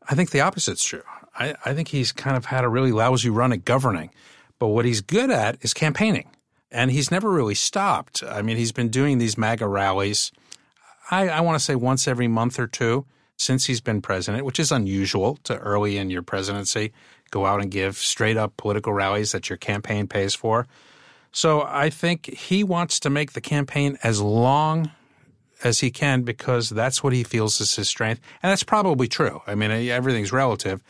C: I think the opposite's true. I, I think he's kind of had a really lousy run at governing. But what he's good at is campaigning. And he's never really stopped. I mean, he's been doing these MAGA rallies, I, I want to say once every month or two since he's been president, which is unusual to early in your presidency go out and give straight up political rallies that your campaign pays for. So I think he wants to make the campaign as long as he can because that's what he feels is his strength. And that's probably true. I mean, eh, everything's relative,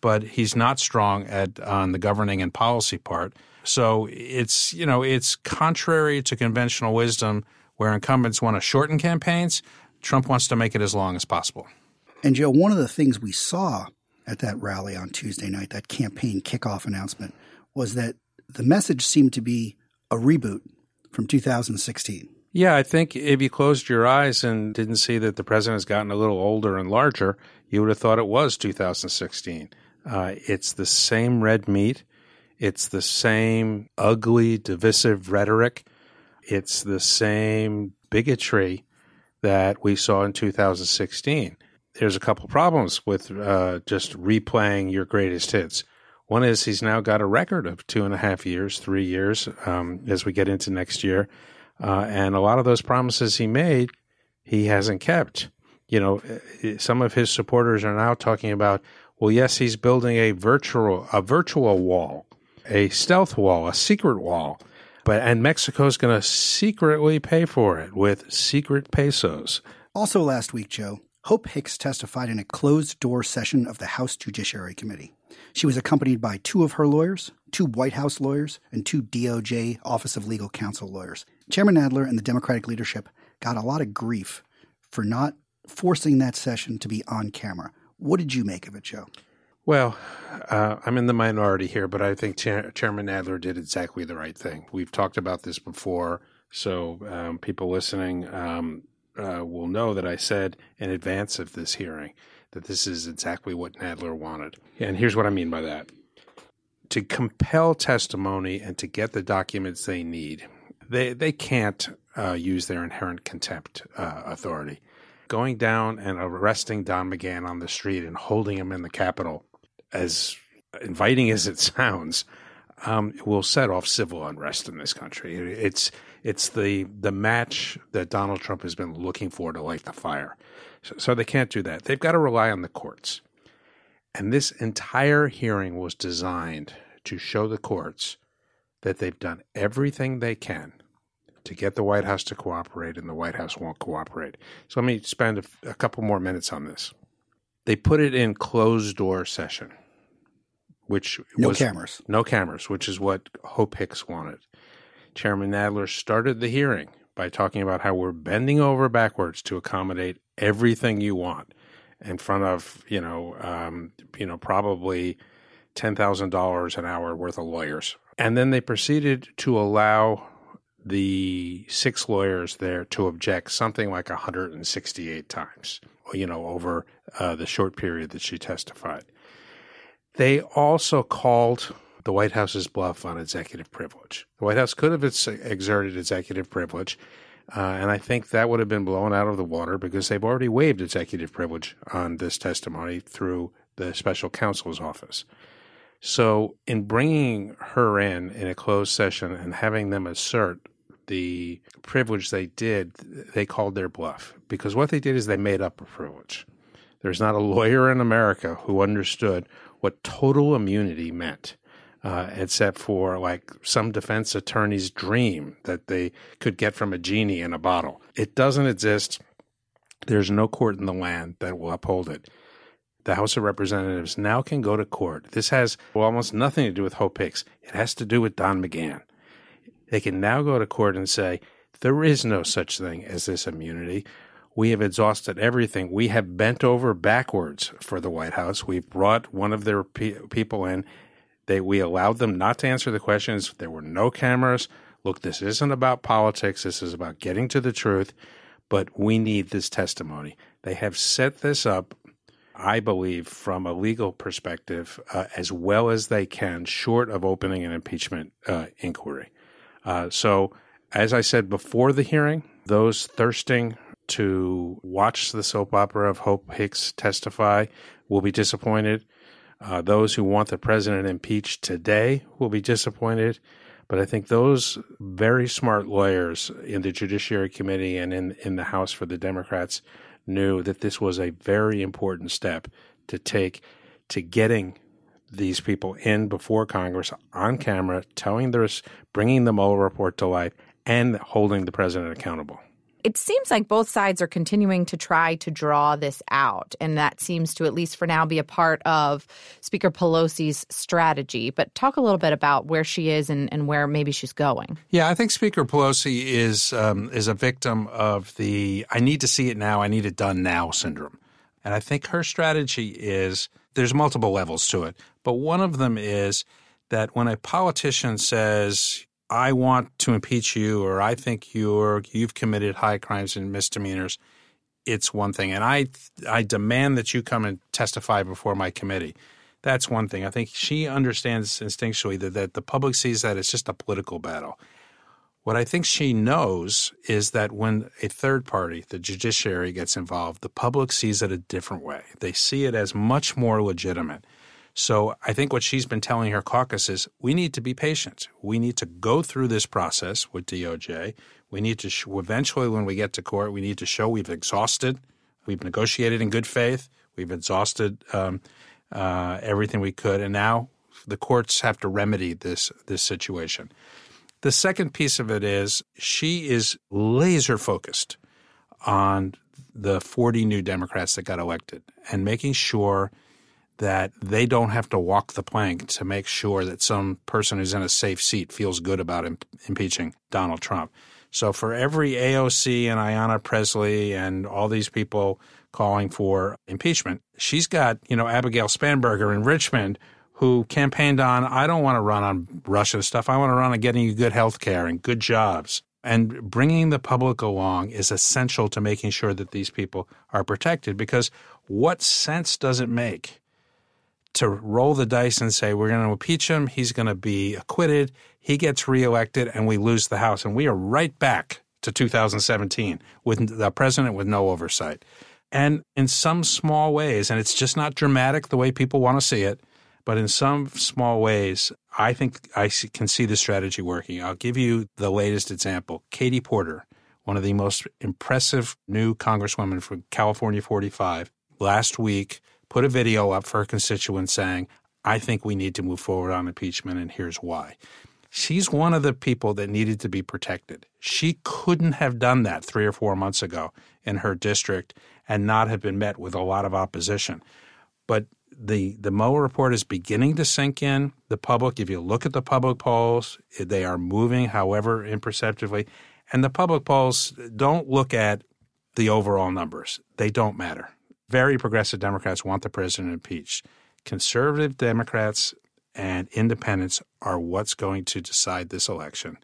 C: but he's not strong at on the governing and policy part. So it's, you know, it's contrary to conventional wisdom where incumbents want to shorten campaigns. Trump wants to make it as long as possible.
D: And Joe, one of the things we saw at that rally on Tuesday night, that campaign kickoff announcement, was that the message seemed to be a reboot from 2016.
C: Yeah, I think if you closed your eyes and didn't see that the president has gotten a little older and larger, you would have thought it was 2016. Uh, it's the same red meat. It's the same ugly, divisive rhetoric. It's the same bigotry that we saw in 2016 there's a couple problems with uh, just replaying your greatest hits. One is he's now got a record of two and a half years, three years um, as we get into next year. Uh, and a lot of those promises he made, he hasn't kept. You know, uh, some of his supporters are now talking about, well, yes, he's building a virtual a virtual wall, a stealth wall, a secret wall, but and Mexico's going to secretly pay for it with secret pesos.
D: Also, last week, Joe, Hope Hicks testified in a closed door session of the House Judiciary Committee. She was accompanied by two of her lawyers, two White House lawyers, and two DOJ Office of Legal Counsel lawyers. Chairman Nadler and the Democratic leadership got a lot of grief for not forcing that session to be on camera. What did you make of it, Joe?
C: Well, uh, I'm in the minority here, but I think Chair- Chairman Nadler did exactly the right thing. We've talked about this before, so um, people listening, um, uh, will know that I said in advance of this hearing that this is exactly what Nadler wanted. And here's what I mean by that to compel testimony and to get the documents they need, they, they can't uh, use their inherent contempt uh, authority. Going down and arresting Don McGahn on the street and holding him in the Capitol, as inviting as it [laughs] sounds, um, will set off civil unrest in this country. It's it's the the match that Donald Trump has been looking for to light the fire. So, so they can't do that. They've got to rely on the courts. And this entire hearing was designed to show the courts that they've done everything they can to get the White House to cooperate, and the White House won't cooperate. So let me spend a, a couple more minutes on this. They put it in closed door session, which
D: no
C: was,
D: cameras,
C: no cameras, which is what Hope Hicks wanted. Chairman Nadler started the hearing by talking about how we're bending over backwards to accommodate everything you want in front of you know um, you know probably ten thousand dollars an hour worth of lawyers, and then they proceeded to allow the six lawyers there to object something like 168 times, you know, over uh, the short period that she testified. They also called the White House's bluff on executive privilege. The White House could have exerted executive privilege, uh, and I think that would have been blown out of the water because they've already waived executive privilege on this testimony through the special counsel's office. So, in bringing her in in a closed session and having them assert the privilege they did, they called their bluff because what they did is they made up a privilege. There's not a lawyer in America who understood what total immunity meant uh, except for like some defense attorney's dream that they could get from a genie in a bottle. It doesn't exist. There's no court in the land that will uphold it. The House of Representatives now can go to court. This has almost nothing to do with Hope Hicks. It has to do with Don McGahn. They can now go to court and say, there is no such thing as this immunity. We have exhausted everything. We have bent over backwards for the White House. We've brought one of their pe- people in. They, we allowed them not to answer the questions. There were no cameras. Look, this isn't about politics. This is about getting to the truth, but we need this testimony. They have set this up, I believe, from a legal perspective, uh, as well as they can, short of opening an impeachment uh, inquiry. Uh, so, as I said before the hearing, those thirsting to watch the soap opera of Hope Hicks testify will be disappointed. Uh, those who want the president impeached today will be disappointed. But I think those very smart lawyers in the Judiciary Committee and in, in the House for the Democrats knew that this was a very important step to take to getting these people in before Congress on camera, telling their, bringing the Mueller report to life, and holding the president accountable.
A: It seems like both sides are continuing to try to draw this out, and that seems to, at least for now, be a part of Speaker Pelosi's strategy. But talk a little bit about where she is and, and where maybe she's going.
C: Yeah, I think Speaker Pelosi is um, is a victim of the "I need to see it now, I need it done now" syndrome, and I think her strategy is there's multiple levels to it, but one of them is that when a politician says I want to impeach you or I think you're you've committed high crimes and misdemeanors, it's one thing. And I I demand that you come and testify before my committee. That's one thing. I think she understands instinctually that, that the public sees that it's just a political battle. What I think she knows is that when a third party, the judiciary, gets involved, the public sees it a different way. They see it as much more legitimate. So I think what she's been telling her caucus is we need to be patient. We need to go through this process with DOJ. We need to sh- eventually, when we get to court, we need to show we've exhausted, we've negotiated in good faith, we've exhausted um, uh, everything we could, and now the courts have to remedy this this situation. The second piece of it is she is laser focused on the 40 new Democrats that got elected and making sure that they don't have to walk the plank to make sure that some person who's in a safe seat feels good about imp- impeaching Donald Trump. So for every AOC and Ayanna Pressley and all these people calling for impeachment, she's got, you know, Abigail Spanberger in Richmond who campaigned on, I don't want to run on Russia stuff. I want to run on getting you good health care and good jobs. And bringing the public along is essential to making sure that these people are protected because what sense does it make to roll the dice and say we're going to impeach him, he's going to be acquitted, he gets reelected, and we lose the House. And we are right back to 2017 with the president with no oversight. And in some small ways, and it's just not dramatic the way people want to see it, but in some small ways, I think I can see the strategy working. I'll give you the latest example. Katie Porter, one of the most impressive new congresswomen from California 45, last week put a video up for her constituents saying, I think we need to move forward on impeachment, and here's why. She's one of the people that needed to be protected. She couldn't have done that three or four months ago in her district and not have been met with a lot of opposition. But the the Mueller report is beginning to sink in. The public, if you look at the public polls, they are moving, however imperceptibly. And the public polls don't look at the overall numbers; they don't matter very progressive Democrats want the president impeached. Conservative Democrats and independents are what's going to decide this election.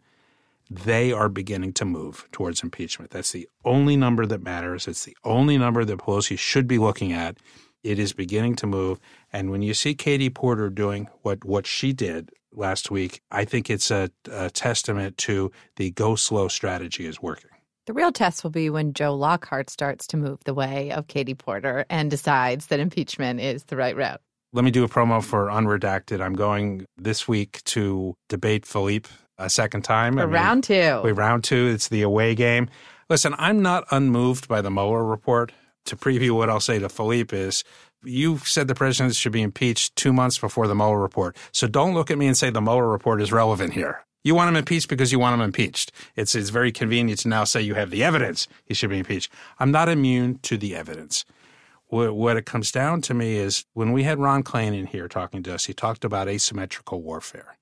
C: They are beginning to move towards impeachment. That's the only number that matters. It's the only number that Pelosi should be looking at. It is beginning to move. And when you see Katie Porter doing what, what she did last week, I think it's a, a testament to the go slow strategy is working.
A: The real test will be when Joe Lockhart starts to move the way of Katie Porter and decides that impeachment is the right route.
C: Let me do a promo for Unredacted. I'm going this week to debate Philippe a second time.
A: For I mean, round two.
C: We round two. It's the away game. Listen, I'm not unmoved by the Mueller report. To preview what I'll say to Philippe is you said the president should be impeached two months before the Mueller report. So don't look at me and say the Mueller report is relevant here. You want him impeached because you want him impeached. It's, it's very convenient to now say you have the evidence he should be impeached. I'm not immune to the evidence. What, what it comes down to me is when we had Ron Klain in here talking to us, he talked about asymmetrical warfare.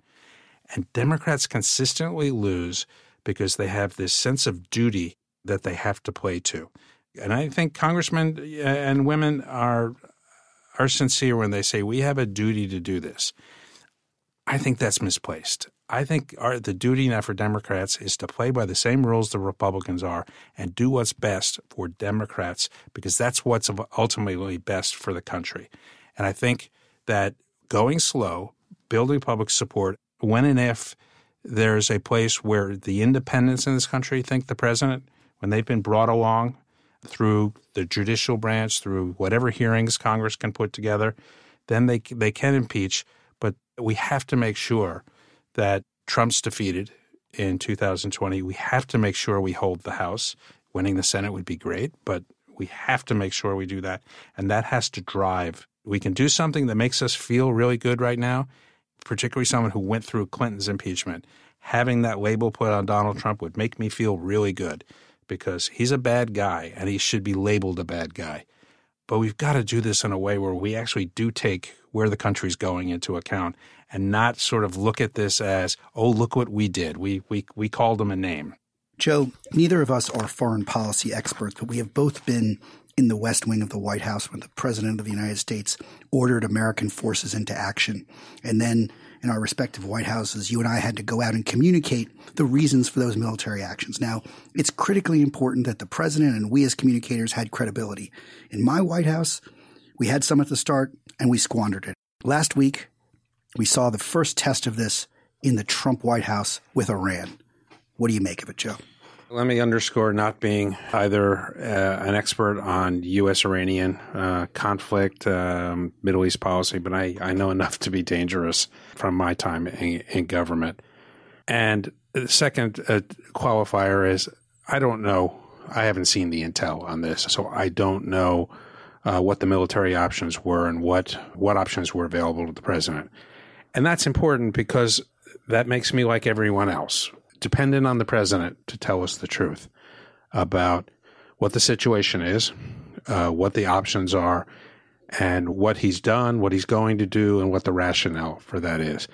C: And Democrats consistently lose because they have this sense of duty that they have to play to. And I think congressmen uh, and women are are sincere when they say we have a duty to do this. I think that's misplaced. I think our, the duty now for Democrats is to play by the same rules the Republicans are and do what's best for Democrats because that's what's ultimately best for the country. And I think that going slow, building public support, when and if there's a place where the independents in this country think the president, when they've been brought along through the judicial branch, through whatever hearings Congress can put together, then they they can impeach. But we have to make sure that Trump's defeated in 2020. We have to make sure we hold the House. Winning the Senate would be great, but we have to make sure we do that, and that has to drive. We can do something that makes us feel really good right now, particularly someone who went through Clinton's impeachment. Having that label put on Donald Trump would make me feel really good because he's a bad guy and he should be labeled a bad guy. But we've got to do this in a way where we actually do take where the country's going into account and not sort of look at this as, oh, look what we did. We, we, we called them a name.
D: Joe, neither of us are foreign policy experts, but we have both been in the West Wing of the White House when the President of the United States ordered American forces into action. And then in our respective White Houses, you and I had to go out and communicate the reasons for those military actions. Now, it's critically important that the president and we as communicators had credibility. In my White House, we had some at the start and we squandered it. Last week, we saw the first test of this in the Trump White House with Iran. What do you make of it, Joe?
C: Let me underscore not being either uh, an expert on U.S. Iranian uh, conflict, um, Middle East policy, but I, I know enough to be dangerous from my time in, in government. And the second uh, qualifier is I don't know. I haven't seen the intel on this, so I don't know uh, what the military options were and what what options were available to the president. And that's important because that makes me like everyone else dependent on the president to tell us the truth about what the situation is, uh, what the options are, and what he's done, what he's going to do, and what the rationale for that is.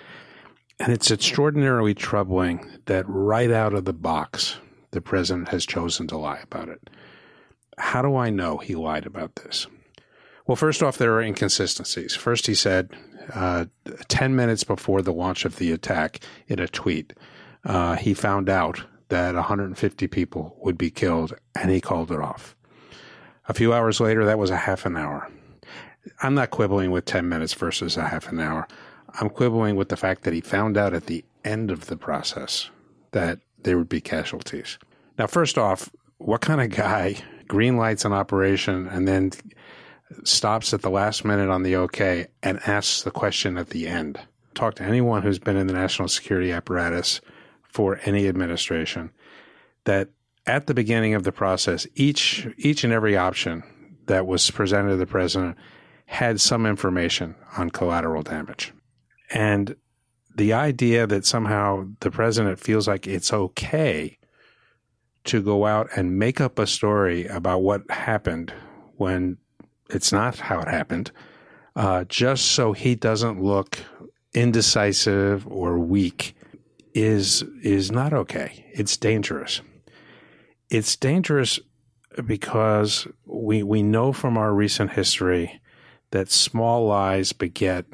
C: And it's extraordinarily troubling that right out of the box, the president has chosen to lie about it. How do I know he lied about this? Well, first off, there are inconsistencies. First, he said uh, 10 minutes before the launch of the attack in a tweet uh, he found out that 150 people would be killed and he called it off. A few hours later, that was a half an hour. I'm not quibbling with 10 minutes versus a half an hour. I'm quibbling with the fact that he found out at the end of the process that there would be casualties. Now, first off, what kind of guy green lights an operation and then stops at the last minute on the OK and asks the question at the end? Talk to anyone who's been in the national security apparatus for any administration that at the beginning of the process, each each and every option that was presented to the president had some information on collateral damage. And the idea that somehow the president feels like it's okay to go out and make up a story about what happened when it's not how it happened, uh, just so he doesn't look indecisive or weak is is not okay. It's dangerous. It's dangerous because we we know from our recent history that small lies beget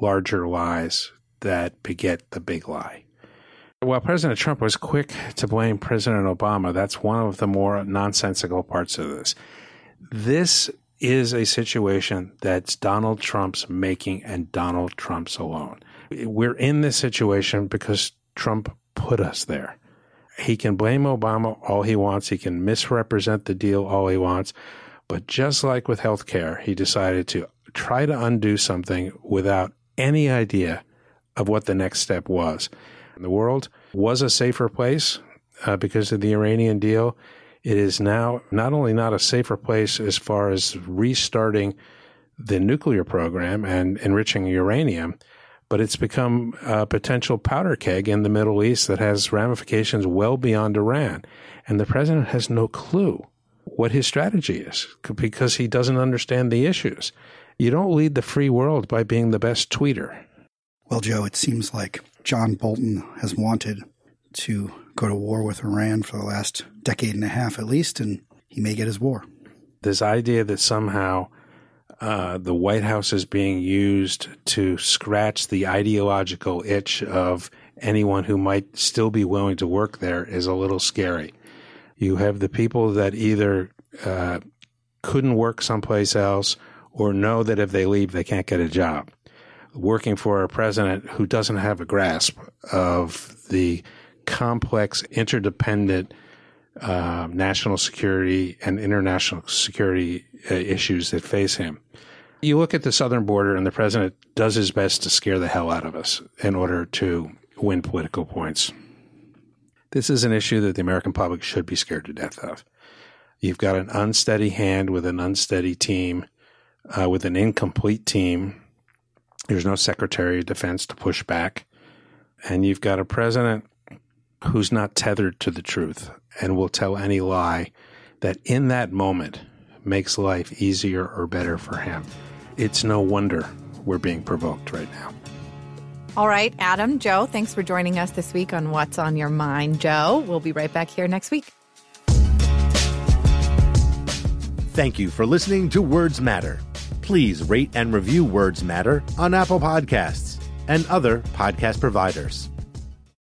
C: larger lies that beget the big lie. While President Trump was quick to blame President Obama, that's one of the more nonsensical parts of this. This is a situation that's Donald Trump's making and Donald Trump's alone we're in this situation because Trump put us there. He can blame Obama all he wants. He can misrepresent the deal all he wants. But just like with health care, he decided to try to undo something without any idea of what the next step was. The world was a safer place uh, because of the Iranian deal. It is now not only not a safer place as far as restarting the nuclear program and enriching uranium, but it's become a potential powder keg in the Middle East that has ramifications well beyond Iran. And the president has no clue what his strategy is because he doesn't understand the issues. You don't lead the free world by being the best tweeter.
D: Well, Joe, it seems like John Bolton has wanted to go to war with Iran for the last decade and a half at least, and he may get his war.
C: This idea that somehow uh, the White House is being used to scratch the ideological itch of anyone who might still be willing to work there is a little scary. You have the people that either uh, couldn't work someplace else or know that if they leave, they can't get a job. Working for a president who doesn't have a grasp of the complex, interdependent uh, national security and international security uh, issues that face him. You look at the southern border, and the president does his best to scare the hell out of us in order to win political points. This is an issue that the American public should be scared to death of. You've got an unsteady hand with an unsteady team, uh, with an incomplete team. There's no Secretary of Defense to push back. And you've got a president who's not tethered to the truth and will tell any lie that in that moment makes life easier or better for him. It's no wonder we're being provoked right now.
A: All right, Adam, Joe, thanks for joining us this week on What's on Your Mind. Joe, we'll be right back here next week.
E: Thank you for listening to Words Matter. Please rate and review Words Matter on Apple Podcasts and other podcast providers.